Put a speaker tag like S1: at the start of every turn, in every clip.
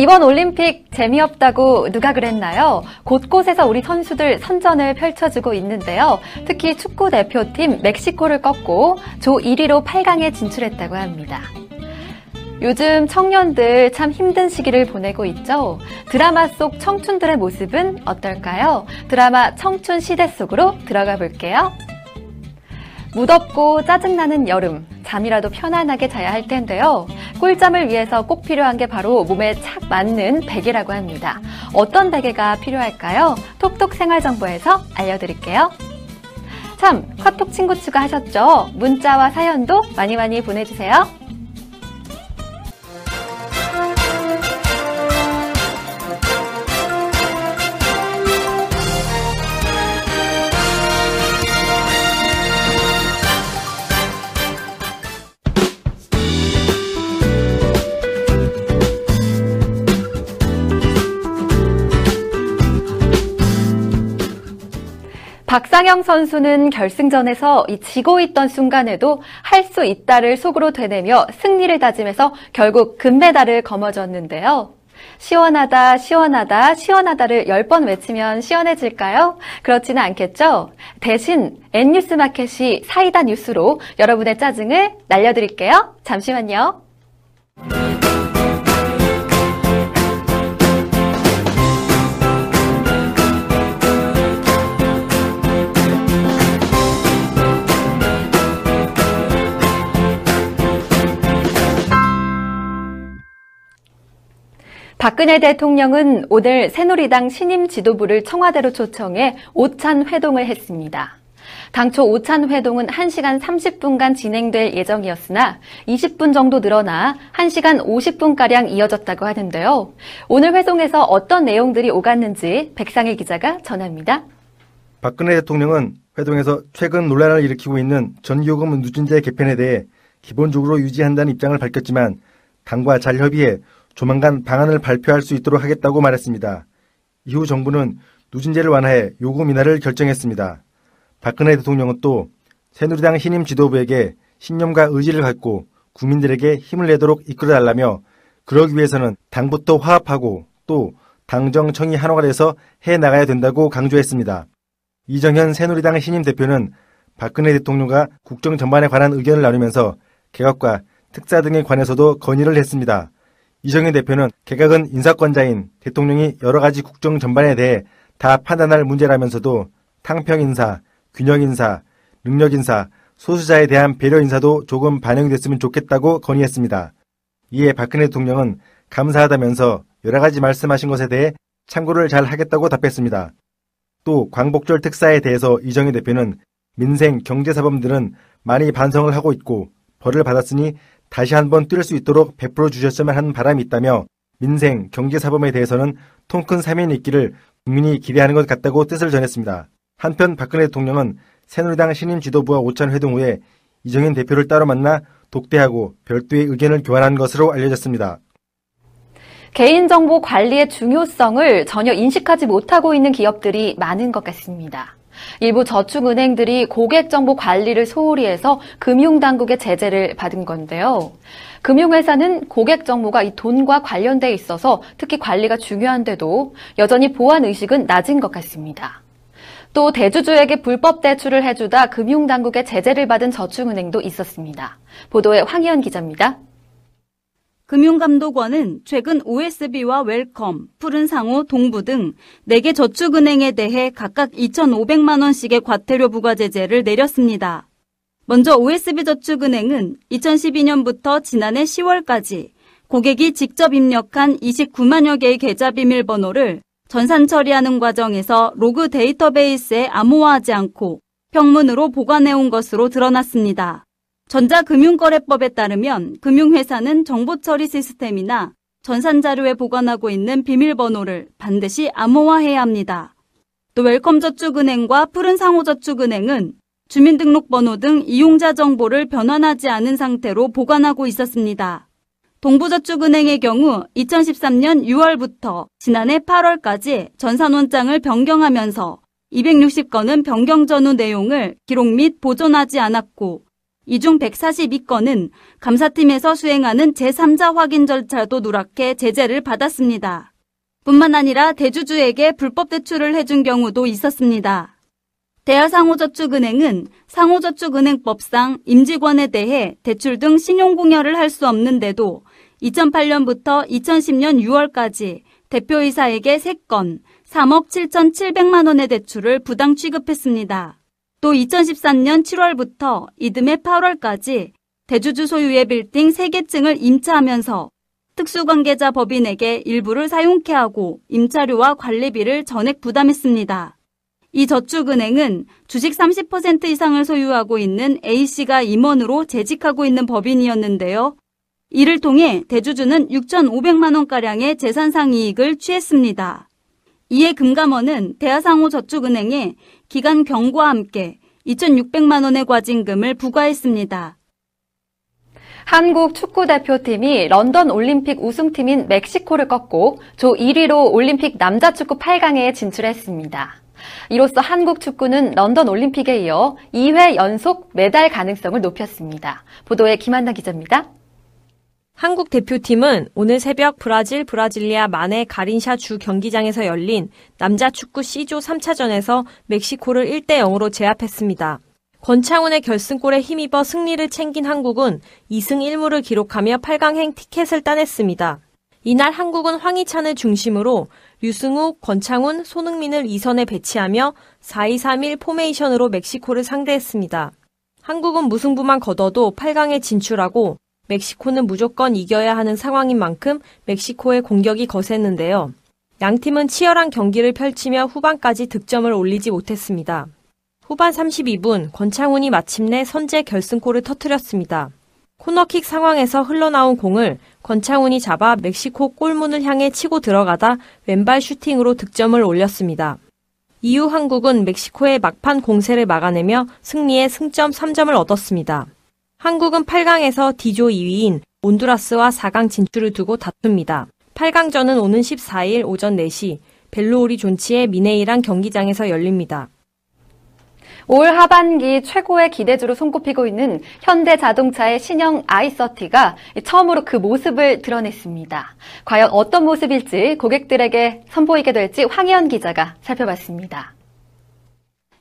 S1: 이번 올림픽 재미없다고 누가 그랬나요? 곳곳에서 우리 선수들 선전을 펼쳐주고 있는데요. 특히 축구 대표팀 멕시코를 꺾고 조 1위로 8강에 진출했다고 합니다. 요즘 청년들 참 힘든 시기를 보내고 있죠. 드라마 속 청춘들의 모습은 어떨까요? 드라마 청춘 시대 속으로 들어가 볼게요. 무덥고 짜증나는 여름, 잠이라도 편안하게 자야 할 텐데요. 꿀잠을 위해서 꼭 필요한 게 바로 몸에 착 맞는 베개라고 합니다. 어떤 베개가 필요할까요? 톡톡 생활정보에서 알려드릴게요. 참, 카톡 친구 추가하셨죠? 문자와 사연도 많이 많이 보내주세요. 박상영 선수는 결승전에서 지고 있던 순간에도 할 수 있다를 속으로 되뇌며 승리를 다짐해서 결국 금메달을 거머쥐었는데요. 시원하다, 시원하다, 시원하다를 10번 외치면 시원해질까요? 그렇지는 않겠죠? 대신 N뉴스 마켓이 사이다 뉴스로 여러분의 짜증을 날려드릴게요. 잠시만요. 박근혜 대통령은 오늘 새누리당 신임 지도부를 청와대로 초청해 오찬 회동을 했습니다. 당초 오찬 회동은 1시간 30분간 진행될 예정이었으나 20분 정도 늘어나 1시간 50분가량 이어졌다고 하는데요. 오늘 회동에서 어떤 내용들이 오갔는지 백상일 기자가 전합니다.
S2: 박근혜 대통령은 회동에서 최근 논란을 일으키고 있는 전기요금 누진제 개편에 대해 기본적으로 유지한다는 입장을 밝혔지만 당과 잘 협의해 조만간 방안을 발표할 수 있도록 하겠다고 말했습니다. 이후 정부는 누진제를 완화해 요금 인하를 결정했습니다. 박근혜 대통령은 또 새누리당 신임 지도부에게 신념과 의지를 갖고 국민들에게 힘을 내도록 이끌어달라며 그러기 위해서는 당부터 화합하고 또 당정청이 한화가 돼서 해 나가야 된다고 강조했습니다. 이정현 새누리당 신임 대표는 박근혜 대통령과 국정 전반에 관한 의견을 나누면서 개혁과 특사 등에 관해서도 건의를 했습니다. 이정현 대표는 개각은 인사권자인 대통령이 여러 가지 국정 전반에 대해 다 판단할 문제라면서도 탕평 인사, 균형 인사, 능력 인사, 소수자에 대한 배려 인사도 조금 반영이 됐으면 좋겠다고 건의했습니다. 이에 박근혜 대통령은 감사하다면서 여러 가지 말씀하신 것에 대해 참고를 잘 하겠다고 답했습니다. 또 광복절 특사에 대해서 이정희 대표는 민생, 경제사범들은 많이 반성을 하고 있고 벌을 받았으니 다시 한번 뛸 수 있도록 베풀어 주셨으면 하는 바람이 있다며 민생, 경제사범에 대해서는 통큰 사면이 있기를 국민이 기대하는 것 같다고 뜻을 전했습니다. 한편 박근혜 대통령은 새누리당 신임 지도부와 오찬 회동 후에 이정현 대표를 따로 만나 독대하고 별도의 의견을 교환한 것으로 알려졌습니다.
S1: 개인정보 관리의 중요성을 전혀 인식하지 못하고 있는 기업들이 많은 것 같습니다. 일부 저축은행들이 고객정보 관리를 소홀히 해서 금융당국의 제재를 받은 건데요. 금융회사는 고객정보가 이 돈과 관련돼 있어서 특히 관리가 중요한데도 여전히 보안 의식은 낮은 것 같습니다. 또 대주주에게 불법 대출을 해주다 금융당국의 제재를 받은 저축은행도 있었습니다. 보도에 황희연 기자입니다.
S3: 금융감독원은 최근 OSB와 웰컴, 푸른상호, 동부 등 4개 저축은행에 대해 각각 2,500만 원씩의 과태료 부과 제재를 내렸습니다. 먼저 OSB저축은행은 2012년부터 지난해 10월까지 고객이 직접 입력한 29만여 개의 계좌 비밀번호를 전산 처리하는 과정에서 로그 데이터베이스에 암호화하지 않고 평문으로 보관해온 것으로 드러났습니다. 전자금융거래법에 따르면 금융회사는 정보처리 시스템이나 전산자료에 보관하고 있는 비밀번호를 반드시 암호화해야 합니다. 또 웰컴저축은행과 푸른상호저축은행은 주민등록번호 등 이용자 정보를 변환하지 않은 상태로 보관하고 있었습니다. 동부저축은행의 경우 2013년 6월부터 지난해 8월까지 전산원장을 변경하면서 260건은 변경 전후 내용을 기록 및 보존하지 않았고 이 중 142건은 감사팀에서 수행하는 제3자 확인 절차도 누락해 제재를 받았습니다. 뿐만 아니라 대주주에게 불법 대출을 해준 경우도 있었습니다. 대하상호저축은행은 상호저축은행법상 임직원에 대해 대출 등 신용공여를 할 수 없는데도 2008년부터 2010년 6월까지 대표이사에게 3건 3억 7,700만 원의 대출을 부당 취급했습니다. 또 2013년 7월부터 이듬해 8월까지 대주주 소유의 빌딩 3개층을 임차하면서 특수관계자 법인에게 일부를 사용케 하고 임차료와 관리비를 전액 부담했습니다. 이 저축은행은 주식 30% 이상을 소유하고 있는 A씨가 임원으로 재직하고 있는 법인이었는데요. 이를 통해 대주주는 6,500만원가량의 재산상 이익을 취했습니다. 이에 금감원은 대하상호저축은행에 기간 경고와 함께 2,600만 원의 과징금을 부과했습니다.
S1: 한국 축구 대표팀이 런던 올림픽 우승팀인 멕시코를 꺾고 조 1위로 올림픽 남자 축구 8강에 진출했습니다. 이로써 한국 축구는 런던 올림픽에 이어 2회 연속 메달 가능성을 높였습니다. 보도에 김한나 기자입니다.
S4: 한국 대표팀은 오늘 새벽 브라질 브라질리아 마네 가린샤 주 경기장에서 열린 남자 축구 C조 3차전에서 멕시코를 1대 0으로 제압했습니다. 권창훈의 결승골에 힘입어 승리를 챙긴 한국은 2승 1무를 기록하며 8강행 티켓을 따냈습니다. 이날 한국은 황희찬을 중심으로 류승욱, 권창훈, 손흥민을 2선에 배치하며 4-2-3-1 포메이션으로 멕시코를 상대했습니다. 한국은 무승부만 거둬도 8강에 진출하고 멕시코는 무조건 이겨야 하는 상황인 만큼 멕시코의 공격이 거셌는데요. 양 팀은 치열한 경기를 펼치며 후반까지 득점을 올리지 못했습니다. 후반 32분 권창훈이 마침내 선제 결승골을 터뜨렸습니다. 코너킥 상황에서 흘러나온 공을 권창훈이 잡아 멕시코 골문을 향해 치고 들어가다 왼발 슈팅으로 득점을 올렸습니다. 이후 한국은 멕시코의 막판 공세를 막아내며 승리에 승점 3점을 얻었습니다. 한국은 8강에서 D조 2위인 온두라스와 4강 진출을 두고 다툽니다. 8강전은 오는 14일 오전 4시 벨로우리 존치의 미네이란 경기장에서 열립니다.
S1: 올 하반기 최고의 기대주로 손꼽히고 있는 현대자동차의 신형 i30가 처음으로 그 모습을 드러냈습니다. 과연 어떤 모습일지 고객들에게 선보이게 될지 황희연 기자가 살펴봤습니다.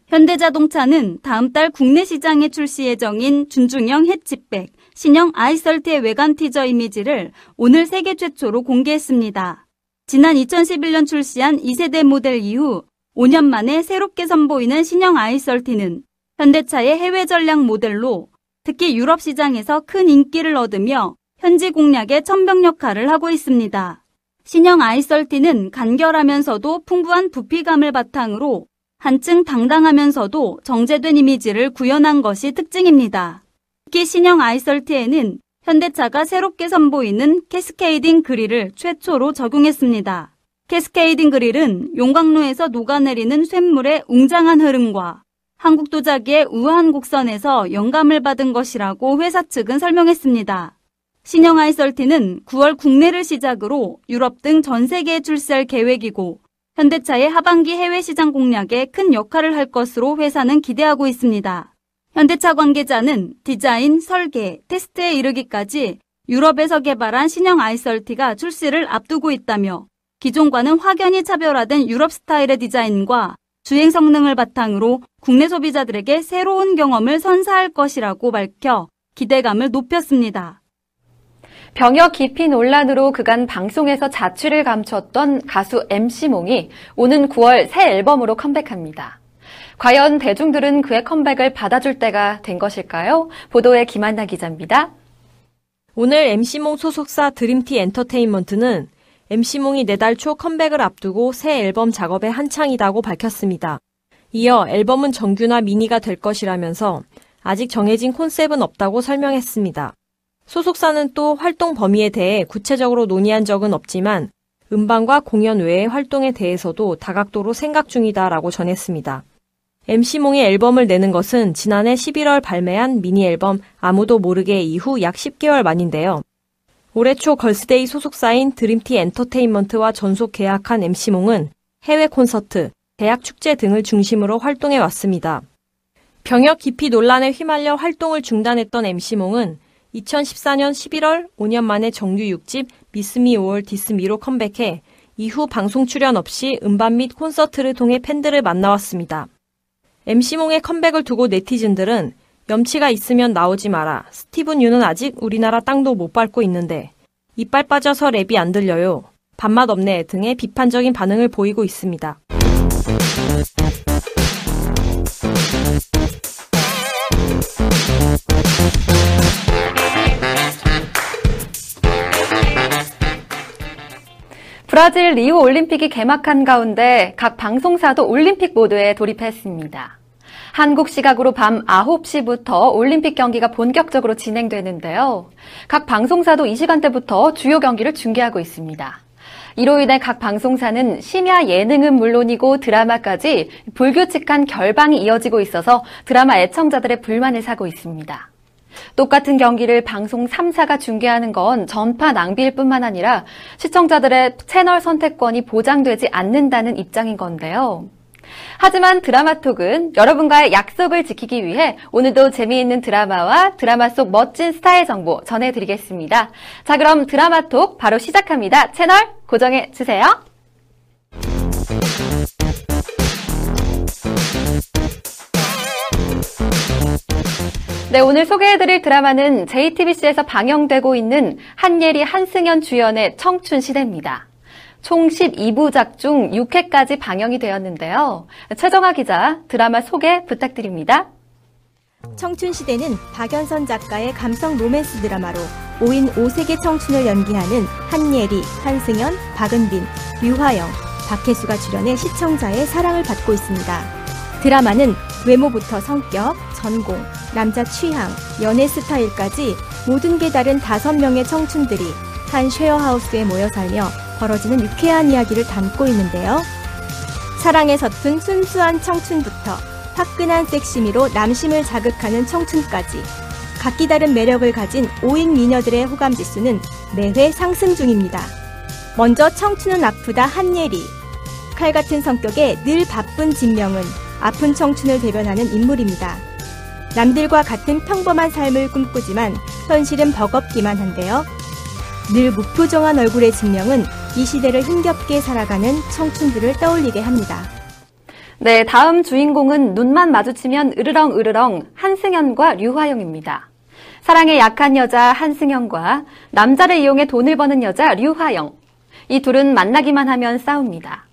S3: 현대자동차는 다음 달 국내 시장에 출시 예정인 준중형 해치백 신형 i30의 외관 티저 이미지를 오늘 세계 최초로 공개했습니다. 지난 2011년 출시한 2세대 모델 이후 5년 만에 새롭게 선보이는 신형 i30는 현대차의 해외 전략 모델로 특히 유럽 시장에서 큰 인기를 얻으며 현지 공략의 천병 역할을 하고 있습니다. 신형 i30는 간결하면서도 풍부한 부피감을 바탕으로 한층 당당하면서도 정제된 이미지를 구현한 것이 특징입니다. 특히 신형 i30에는 현대차가 새롭게 선보이는 cascading 그릴을 최초로 적용했습니다. cascading 그릴은 용광로에서 녹아내리는 쇳물의 웅장한 흐름과 한국 도자기의 우아한 곡선에서 영감을 받은 것이라고 회사 측은 설명했습니다. 신형 아이설티는 9월 국내를 시작으로 유럽 등 전 세계에 출시할 계획이고 현대차의 하반기 해외 시장 공략에 큰 역할을 할 것으로 회사는 기대하고 있습니다. 현대차 관계자는 디자인, 설계, 테스트에 이르기까지 유럽에서 개발한 신형 아이설티가 출시를 앞두고 있다며 기존과는 확연히 차별화된 유럽 스타일의 디자인과 주행 성능을 바탕으로 국내 소비자들에게 새로운 경험을 선사할 것이라고 밝혀 기대감을 높였습니다.
S1: 병역 기피 논란으로 그간 방송에서 자취를 감췄던 가수 MC몽이 오는 9월 새 앨범으로 컴백합니다. 과연 대중들은 그의 컴백을 받아줄 때가 된 것일까요? 보도에 김한나 기자입니다.
S4: 오늘 MC몽 소속사 드림티 엔터테인먼트는 MC몽이 내달 초 컴백을 앞두고 새 앨범 작업에 한창이다고 밝혔습니다. 이어 앨범은 정규나 미니가 될 것이라면서 아직 정해진 콘셉트는 없다고 설명했습니다. 소속사는 또 활동 범위에 대해 구체적으로 논의한 적은 없지만 음반과 공연 외의 활동에 대해서도 다각도로 생각 중이다라고 전했습니다. MC몽이 앨범을 내는 것은 지난해 11월 발매한 미니 앨범 아무도 모르게 이후 약 10개월 만인데요. 올해 초 걸스데이 소속사인 드림티 엔터테인먼트와 전속 계약한 MC몽은 해외 콘서트, 대학 축제 등을 중심으로 활동해 왔습니다. 병역 기피 논란에 휘말려 활동을 중단했던 MC몽은 2014년 11월 5년 만에 정규 6집 미스미 5월 디스미로 컴백해 이후 방송 출연 없이 음반 및 콘서트를 통해 팬들을 만나왔습니다. MC몽의 컴백을 두고 네티즌들은 염치가 있으면 나오지 마라. 스티븐 유는 아직 우리나라 땅도 못 밟고 있는데 이빨 빠져서 랩이 안 들려요. 밥맛 없네 등의 비판적인 반응을 보이고 있습니다.
S1: 브라질 리우 올림픽이 개막한 가운데 각 방송사도 올림픽 모드에 돌입했습니다. 한국 시각으로 밤 9시부터 올림픽 경기가 본격적으로 진행되는데요. 각 방송사도 이 시간대부터 주요 경기를 중계하고 있습니다. 이로 인해 각 방송사는 심야 예능은 물론이고 드라마까지 불규칙한 결방이 이어지고 있어서 드라마 애청자들의 불만을 사고 있습니다. 똑같은 경기를 방송 3사가 중계하는 건 전파 낭비일 뿐만 아니라 시청자들의 채널 선택권이 보장되지 않는다는 입장인 건데요. 하지만 드라마톡은 여러분과의 약속을 지키기 위해 오늘도 재미있는 드라마와 드라마 속 멋진 스타의 정보 전해드리겠습니다. 자, 그럼 드라마톡 바로 시작합니다. 채널 고정해 주세요. 네, 오늘 소개해드릴 드라마는 JTBC에서 방영되고 있는 한예리 한승연 주연의 청춘 시대입니다. 총 12부작 중 6회까지 방영이 되었는데요. 최정아 기자, 드라마 소개 부탁드립니다.
S5: 청춘 시대는 박연선 작가의 감성 로맨스 드라마로 5인 5세계 청춘을 연기하는 한예리, 한승연, 박은빈, 류화영, 박혜수가 출연해 시청자의 사랑을 받고 있습니다. 드라마는 외모부터 성격, 전공, 남자 취향, 연애 스타일까지 모든 게 다른 다섯 명의 청춘들이 한 쉐어하우스에 모여 살며 벌어지는 유쾌한 이야기를 담고 있는데요. 사랑에 서툰 순수한 청춘부터 화끈한 섹시미로 남심을 자극하는 청춘까지 각기 다른 매력을 가진 5인 미녀들의 호감 지수는 매회 상승 중입니다. 먼저 청춘은 아프다 한예리. 칼 같은 성격에 늘 바쁜 진명은 아픈 청춘을 대변하는 인물입니다. 남들과 같은 평범한 삶을 꿈꾸지만 현실은 버겁기만 한데요. 늘 무표정한 얼굴의 진명은 이 시대를 힘겹게 살아가는 청춘들을 떠올리게 합니다.
S1: 네, 다음 주인공은 눈만 마주치면 으르렁 으르렁 한승연과 류화영입니다. 사랑에 약한 여자 한승연과 남자를 이용해 돈을 버는 여자 류화영. 이 둘은 만나기만 하면 싸웁니다.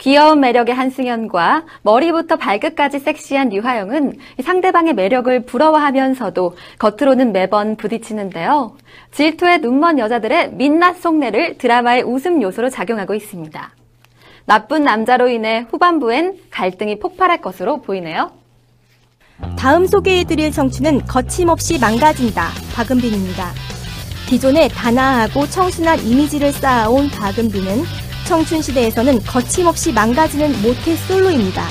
S1: 귀여운 매력의 한승연과 머리부터 발끝까지 섹시한 류화영은 상대방의 매력을 부러워하면서도 겉으로는 매번 부딪히는데요. 질투에 눈먼 여자들의 민낯 속내를 드라마의 웃음 요소로 작용하고 있습니다. 나쁜 남자로 인해 후반부엔 갈등이 폭발할 것으로 보이네요.
S5: 다음 소개해드릴 청춘은 거침없이 망가진다. 박은빈입니다. 기존에 단아하고 청순한 이미지를 쌓아온 박은빈은 청춘 시대에서는 거침없이 망가지는 모태 솔로입니다.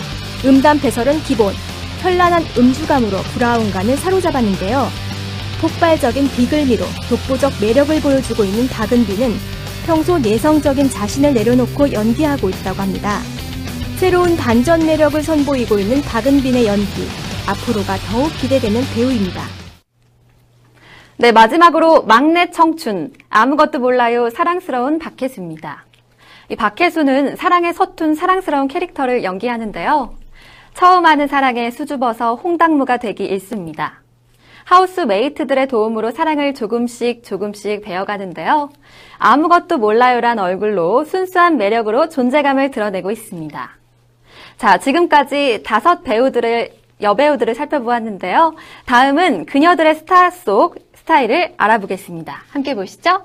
S5: 음담 배설은 기본, 현란한 음주감으로 브라운관을 사로잡았는데요. 폭발적인 비글미로 독보적 매력을 보여주고 있는 박은비는 평소 내성적인 자신을 내려놓고 연기하고 있다고 합니다. 새로운 반전 매력을 선보이고 있는 박은빈의 연기, 앞으로가 더욱 기대되는 배우입니다.
S1: 네, 마지막으로 막내 청춘, 아무것도 몰라요 사랑스러운 박혜수입니다. 이 박혜수는 사랑에 서툰 사랑스러운 캐릭터를 연기하는데요. 처음 하는 사랑에 수줍어서 홍당무가 되기 일쑤입니다. 하우스 메이트들의 도움으로 사랑을 조금씩 조금씩 배워가는데요. 아무것도 몰라요란 얼굴로 순수한 매력으로 존재감을 드러내고 있습니다. 자, 지금까지 다섯 배우들을, 여배우들을 살펴보았는데요. 다음은 그녀들의 스타 속 스타일을 알아보겠습니다. 함께 보시죠.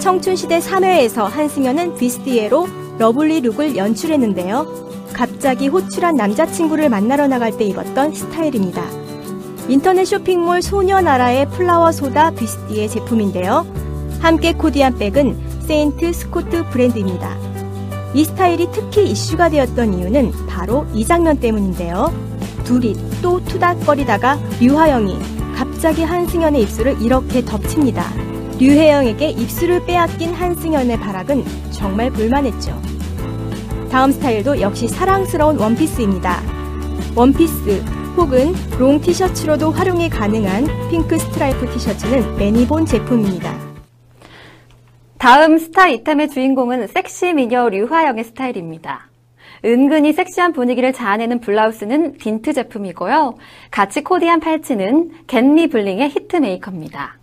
S5: 청춘시대 3회에서 한승연은 비스티에로 lovely look을 연출했는데요. 갑자기 호출한 남자친구를 만나러 나갈 때 입었던 스타일입니다. 인터넷 쇼핑몰 소녀나라의 플라워 소다 뷔스티에 제품인데요. 함께 코디한 백은 세인트 스코트 브랜드입니다. 이 스타일이 특히 이슈가 되었던 이유는 바로 이 장면 때문인데요. 둘이 또 투닥거리다가 류화영이 갑자기 한승연의 입술을 이렇게 덮칩니다. 류화영에게 입술을 빼앗긴 한승연의 발악은 정말 볼만했죠. 다음 스타일도 역시 사랑스러운 원피스입니다. 원피스, 혹은 롱 티셔츠로도 활용이 가능한 핑크 스트라이프 티셔츠는 매니본 제품입니다.
S1: 다음 스타 이템의 주인공은 섹시 미녀 류화영의 스타일입니다. 은근히 섹시한 분위기를 자아내는 블라우스는 딘트 제품이고요. 같이 코디한 팔찌는 겟미 블링의 히트 메이커입니다.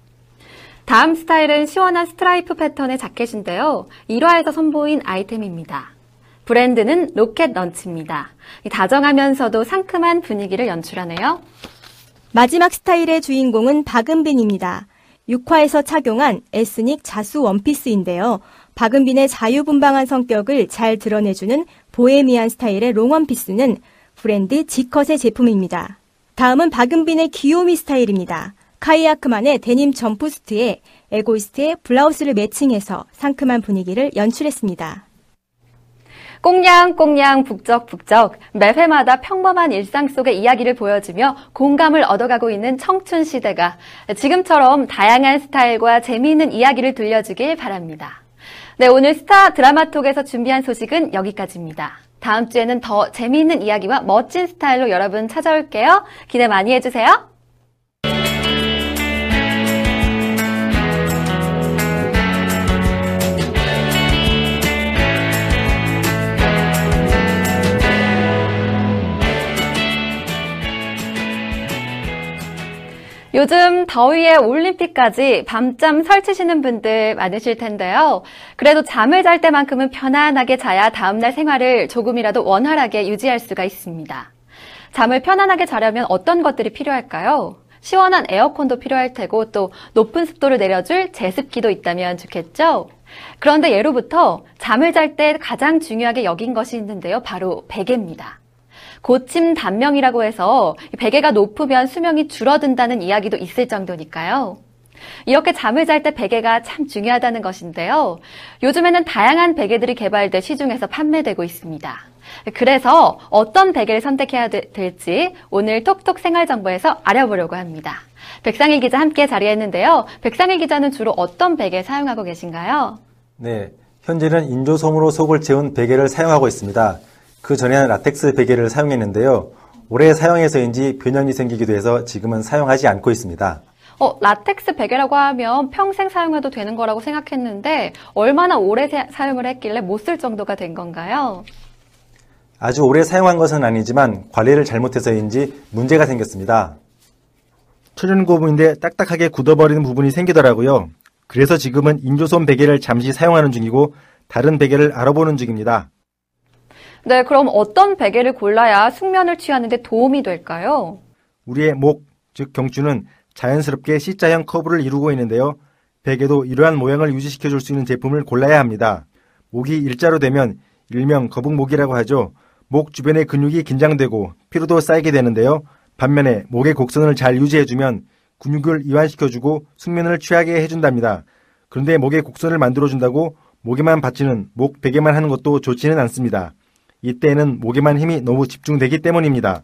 S1: 다음 스타일은 시원한 스트라이프 패턴의 자켓인데요. 1화에서 선보인 아이템입니다. 브랜드는 로켓 런치입니다. 다정하면서도 상큼한 분위기를 연출하네요.
S5: 마지막 스타일의 주인공은 박은빈입니다. 6화에서 착용한 ethnic 자수 원피스인데요. 박은빈의 자유분방한 성격을 잘 드러내주는 보헤미안 스타일의 롱원피스는 브랜드 지컷의 제품입니다. 다음은 박은빈의 귀요미 스타일입니다. 카이아크만의 데님 점프슈트에 에고이스트의 블라우스를 매칭해서 상큼한 분위기를 연출했습니다.
S1: 꽁냥꽁냥 북적북적 매 회마다 평범한 일상 속의 이야기를 보여주며 공감을 얻어가고 있는 청춘 시대가 지금처럼 다양한 스타일과 재미있는 이야기를 들려주길 바랍니다. 네, 오늘 스타 드라마톡에서 준비한 소식은 여기까지입니다. 다음 주에는 더 재미있는 이야기와 멋진 스타일로 여러분 찾아올게요. 기대 많이 해주세요. 요즘 더위에 올림픽까지 밤잠 설치시는 분들 많으실 텐데요. 그래도 잠을 잘 때만큼은 편안하게 자야 다음날 생활을 조금이라도 원활하게 유지할 수가 있습니다. 잠을 편안하게 자려면 어떤 것들이 필요할까요? 시원한 에어컨도 필요할 테고 또 높은 습도를 내려줄 제습기도 있다면 좋겠죠? 그런데 예로부터 잠을 잘 때 가장 중요하게 여긴 것이 있는데요. 바로 베개입니다. 고침 단명이라고 해서 베개가 높으면 수명이 줄어든다는 이야기도 있을 정도니까요. 이렇게 잠을 잘 때 베개가 참 중요하다는 것인데요. 요즘에는 다양한 베개들이 개발돼 시중에서 판매되고 있습니다. 그래서 어떤 베개를 선택해야 될지 오늘 톡톡 생활정보에서 알아보려고 합니다. 백상일 기자 함께 자리했는데요. 백상일 기자는 주로 어떤 베개 사용하고 계신가요?
S6: 네, 현재는 인조솜으로 속을 채운 베개를 사용하고 있습니다. 그 전에는 라텍스 베개를 사용했는데요. 오래 사용해서인지 변형이 생기기도 해서 지금은 사용하지 않고 있습니다.
S1: 어, 라텍스 베개라고 하면 평생 사용해도 되는 거라고 생각했는데 얼마나 오래 사용을 했길래 못 쓸 정도가 된 건가요?
S6: 아주 오래 사용한 것은 아니지만 관리를 잘못해서인지 문제가 생겼습니다.
S2: 천연 고무인데 딱딱하게 굳어버리는 부분이 생기더라고요. 그래서 지금은 인조솜 베개를 잠시 사용하는 중이고 다른 베개를 알아보는 중입니다.
S1: 네, 그럼 어떤 베개를 골라야 숙면을 취하는데 도움이 될까요?
S2: 우리의 목, 즉 경추는 자연스럽게 C자형 커브를 이루고 있는데요. 베개도 이러한 모양을 유지시켜 줄 수 있는 제품을 골라야 합니다. 목이 일자로 되면 일명 거북목이라고 하죠. 목 주변의 근육이 긴장되고 피로도 쌓이게 되는데요. 반면에 목의 곡선을 잘 유지해주면 근육을 이완시켜주고 숙면을 취하게 해준답니다. 그런데 목의 곡선을 만들어준다고 목에만 받치는 목 베개만 하는 것도 좋지는 않습니다. 이때는 목에만 힘이 너무 집중되기 때문입니다.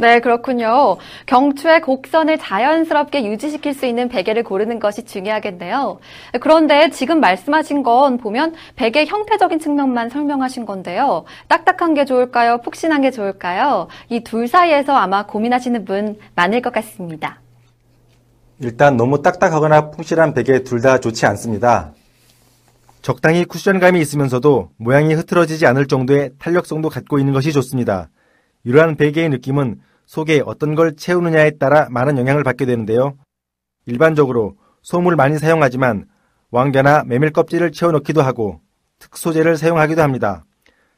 S1: 네, 그렇군요. 경추의 곡선을 자연스럽게 유지시킬 수 있는 베개를 고르는 것이 중요하겠네요. 그런데 지금 말씀하신 건 보면 베개 형태적인 측면만 설명하신 건데요. 딱딱한 게 좋을까요? 푹신한 게 좋을까요? 이 둘 사이에서 아마 고민하시는 분 많을 것 같습니다.
S6: 일단 너무 딱딱하거나 푹신한 베개 둘 다 좋지 않습니다.
S2: 적당히 쿠션감이 있으면서도 모양이 흐트러지지 않을 정도의 탄력성도 갖고 있는 것이 좋습니다. 이러한 베개의 느낌은 속에 어떤 걸 채우느냐에 따라 많은 영향을 받게 되는데요. 일반적으로 솜을 많이 사용하지만 왕겨나 메밀 껍질을 채워넣기도 하고 특소재를 사용하기도 합니다.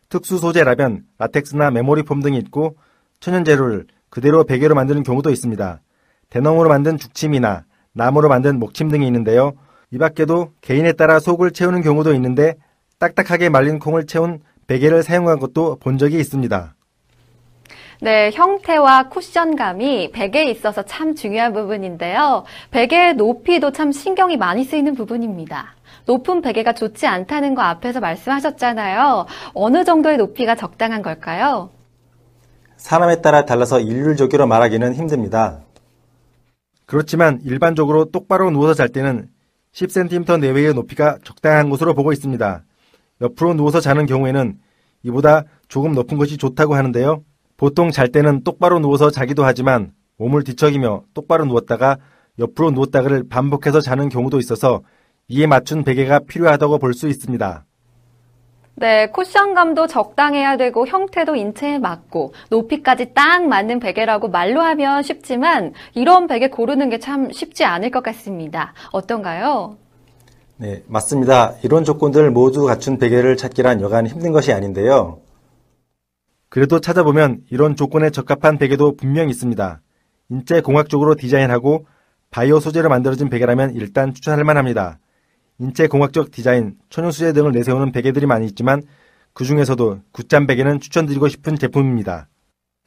S2: 특수 소재라면 라텍스나 메모리 폼 등이 있고 천연 재료를 그대로 베개로 만드는 경우도 있습니다. 대나무로 만든 죽침이나 나무로 만든 목침 등이 있는데요. 이 밖에도 개인에 따라 속을 채우는 경우도 있는데 딱딱하게 말린 콩을 채운 베개를 사용한 것도 본 적이 있습니다.
S1: 네, 형태와 쿠션감이 베개에 있어서 참 중요한 부분인데요. 베개의 높이도 참 신경이 많이 쓰이는 부분입니다. 높은 베개가 좋지 않다는 거 앞에서 말씀하셨잖아요. 어느 정도의 높이가 적당한 걸까요?
S6: 사람에 따라 달라서 일률적으로 말하기는 힘듭니다.
S2: 그렇지만 일반적으로 똑바로 누워서 잘 때는 10cm 내외의 높이가 적당한 것으로 보고 있습니다. 옆으로 누워서 자는 경우에는 이보다 조금 높은 것이 좋다고 하는데요. 보통 잘 때는 똑바로 누워서 자기도 하지만 몸을 뒤척이며 똑바로 누웠다가 옆으로 누웠다가를 반복해서 자는 경우도 있어서 이에 맞춘 베개가 필요하다고 볼 수 있습니다.
S1: 네, 쿠션감도 적당해야 되고 형태도 인체에 맞고 높이까지 딱 맞는 베개라고 말로 하면 쉽지만 이런 베개 고르는 게 참 쉽지 않을 것 같습니다. 어떤가요?
S6: 네, 맞습니다. 이런 조건들 모두 갖춘 베개를 찾기란 여간 힘든 것이 아닌데요.
S2: 그래도 찾아보면 이런 조건에 적합한 베개도 분명 있습니다. 인체 공학적으로 디자인하고 바이오 소재로 만들어진 베개라면 일단 추천할 만합니다. 인체 공학적 디자인, 천연 소재 등을 내세우는 베개들이 많이 있지만 그 중에서도 굿잠 베개는 추천드리고 싶은 제품입니다.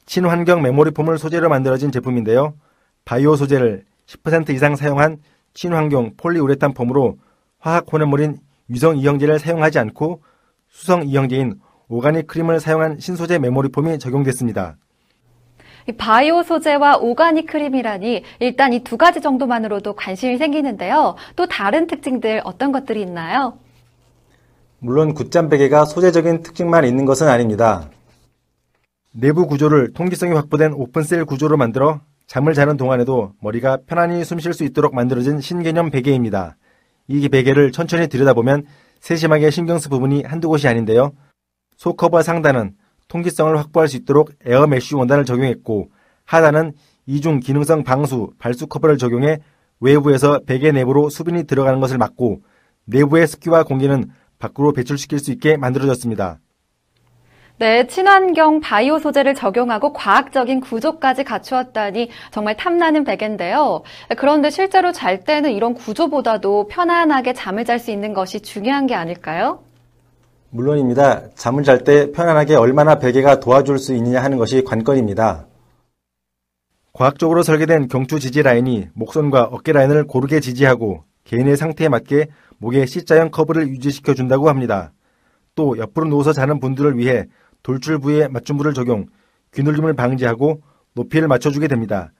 S2: 친환경 메모리 폼을 소재로 만들어진 제품인데요. 바이오 소재를 10% 이상 사용한 친환경 폴리우레탄 폼으로 화학 혼합물인 유성 이형제를 사용하지 않고 수성 이형제인 organic 크림을 사용한 신소재 메모리 폼이 적용됐습니다.
S1: 바이오 소재와 오가닉 크림이라니 일단 이 두 가지 정도만으로도 관심이 생기는데요. 또 다른 특징들 어떤 것들이 있나요?
S6: 물론 굿잠 베개가 소재적인 특징만 있는 것은 아닙니다.
S2: 내부 구조를 통기성이 확보된 오픈셀 구조로 만들어 잠을 자는 동안에도 머리가 편안히 숨 쉴 수 있도록 만들어진 신개념 베개입니다. 이 베개를 천천히 들여다보면 세심하게 신경 쓸 부분이 한두 곳이 아닌데요. 속커버 상단은 통기성을 확보할 수 있도록 air mesh 원단을 적용했고 하단은 이중 기능성 방수 발수 커버를 적용해 외부에서 베개 내부로 수분이 들어가는 것을 막고 내부의 습기와 공기는 밖으로 배출시킬 수 있게 만들어졌습니다.
S1: 네, 친환경 바이오 소재를 적용하고 과학적인 구조까지 갖추었다니 정말 탐나는 베개인데요. 그런데 실제로 잘 때는 이런 구조보다도 편안하게 잠을 잘 수 있는 것이 중요한 게 아닐까요?
S6: 물론입니다. 잠을 잘 때 편안하게 얼마나 베개가 도와줄 수 있느냐 하는 것이 관건입니다.
S2: 과학적으로 설계된 경추 지지 라인이 목선과 어깨 라인을 고르게 지지하고 개인의 상태에 맞게 목의 C자형 커브를 유지시켜 준다고 합니다. 또 옆으로 누워서 자는 분들을 위해 돌출 부위에 맞춤부를 적용, 귀눌림을 방지하고 높이를 맞춰주게 됩니다.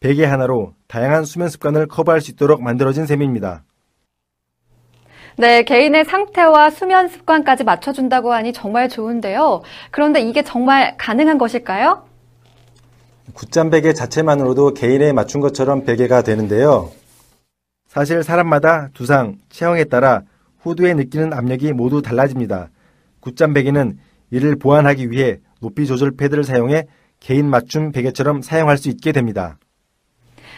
S2: 베개 하나로 다양한 수면 습관을 커버할 수 있도록 만들어진 셈입니다.
S1: 네, 개인의 상태와 수면 습관까지 맞춰준다고 하니 정말 좋은데요. 그런데 이게 정말 가능한 것일까요?
S6: 굿잠 베개 자체만으로도 개인에 맞춘 것처럼 베개가 되는데요.
S2: 사실 사람마다 두상, 체형에 따라 후두에 느끼는 압력이 모두 달라집니다. 굿잠 베개는 이를 보완하기 위해 높이 조절 패드를 사용해 개인 맞춤 베개처럼 사용할 수 있게 됩니다.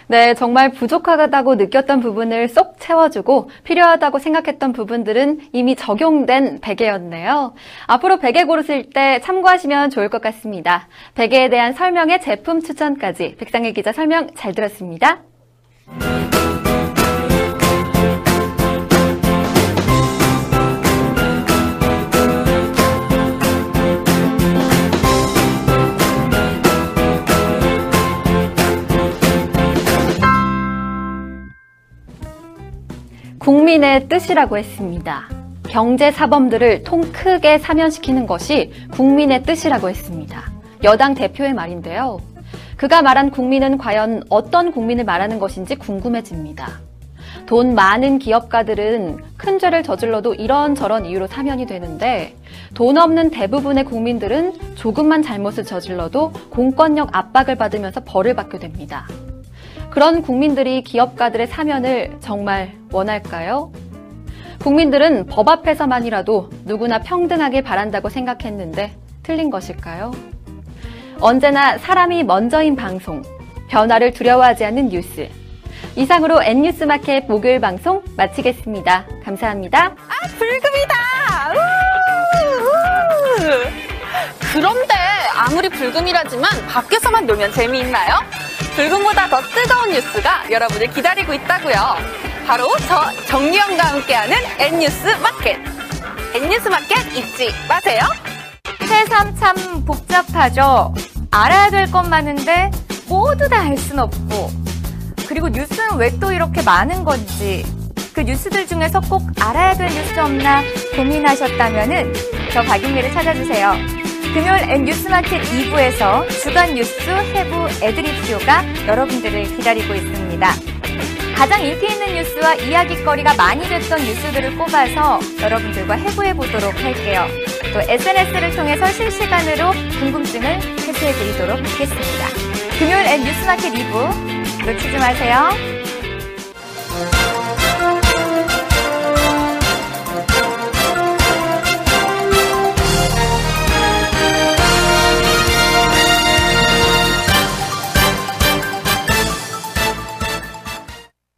S1: 네, 정말 부족하다고 느꼈던 부분을 쏙 채워주고 필요하다고 생각했던 부분들은 이미 적용된 베개였네요. 앞으로 베개 고르실 때 참고하시면 좋을 것 같습니다. 베개에 대한 설명의 제품 추천까지 백상일 기자 설명 잘 들었습니다. 국민의 뜻이라고 했습니다. 경제 사범들을 통 크게 사면시키는 것이 국민의 뜻이라고 했습니다. 여당 대표의 말인데요. 그가 말한 국민은 과연 어떤 국민을 말하는 것인지 궁금해집니다. 돈 많은 기업가들은 큰 죄를 저질러도 이런저런 이유로 사면이 되는데 돈 없는 대부분의 국민들은 조금만 잘못을 저질러도 공권력 압박을 받으면서 벌을 받게 됩니다. 그런 국민들이 기업가들의 사면을 정말 원할까요? 국민들은 법 앞에서만이라도 누구나 평등하게 바란다고 생각했는데 틀린 것일까요? 언제나 사람이 먼저인 방송, 변화를 두려워하지 않는 뉴스. 이상으로 N뉴스 마켓 목요일 방송 마치겠습니다. 감사합니다.
S7: 아, 불금이다! 우우! 그런데 아무리 불금이라지만 밖에서만 놀면 재미있나요? 불금보다 더 뜨거운 뉴스가 여러분을 기다리고 있다고요. 바로 저 정유영과 함께하는 N뉴스 마켓. N뉴스 마켓 잊지 마세요.
S8: 세상 참 복잡하죠. 알아야 될 것 많은데 모두 다 알 순 없고 그리고 뉴스는 왜 또 이렇게 많은 건지 그 뉴스들 중에서 꼭 알아야 될 뉴스 없나 고민하셨다면은 저 박윤미를 찾아주세요. 금요일 N 뉴스마켓 2부에서 주간 뉴스 해부 애드립 쇼가 여러분들을 기다리고 있습니다. 가장 인기 있는 뉴스와 이야기거리가 많이 됐던 뉴스들을 뽑아서 여러분들과 해부해 보도록 할게요. 또 SNS를 통해서 실시간으로 궁금증을 해소해 드리도록 하겠습니다. 금요일 엔 뉴스마켓 2부 놓치지 마세요.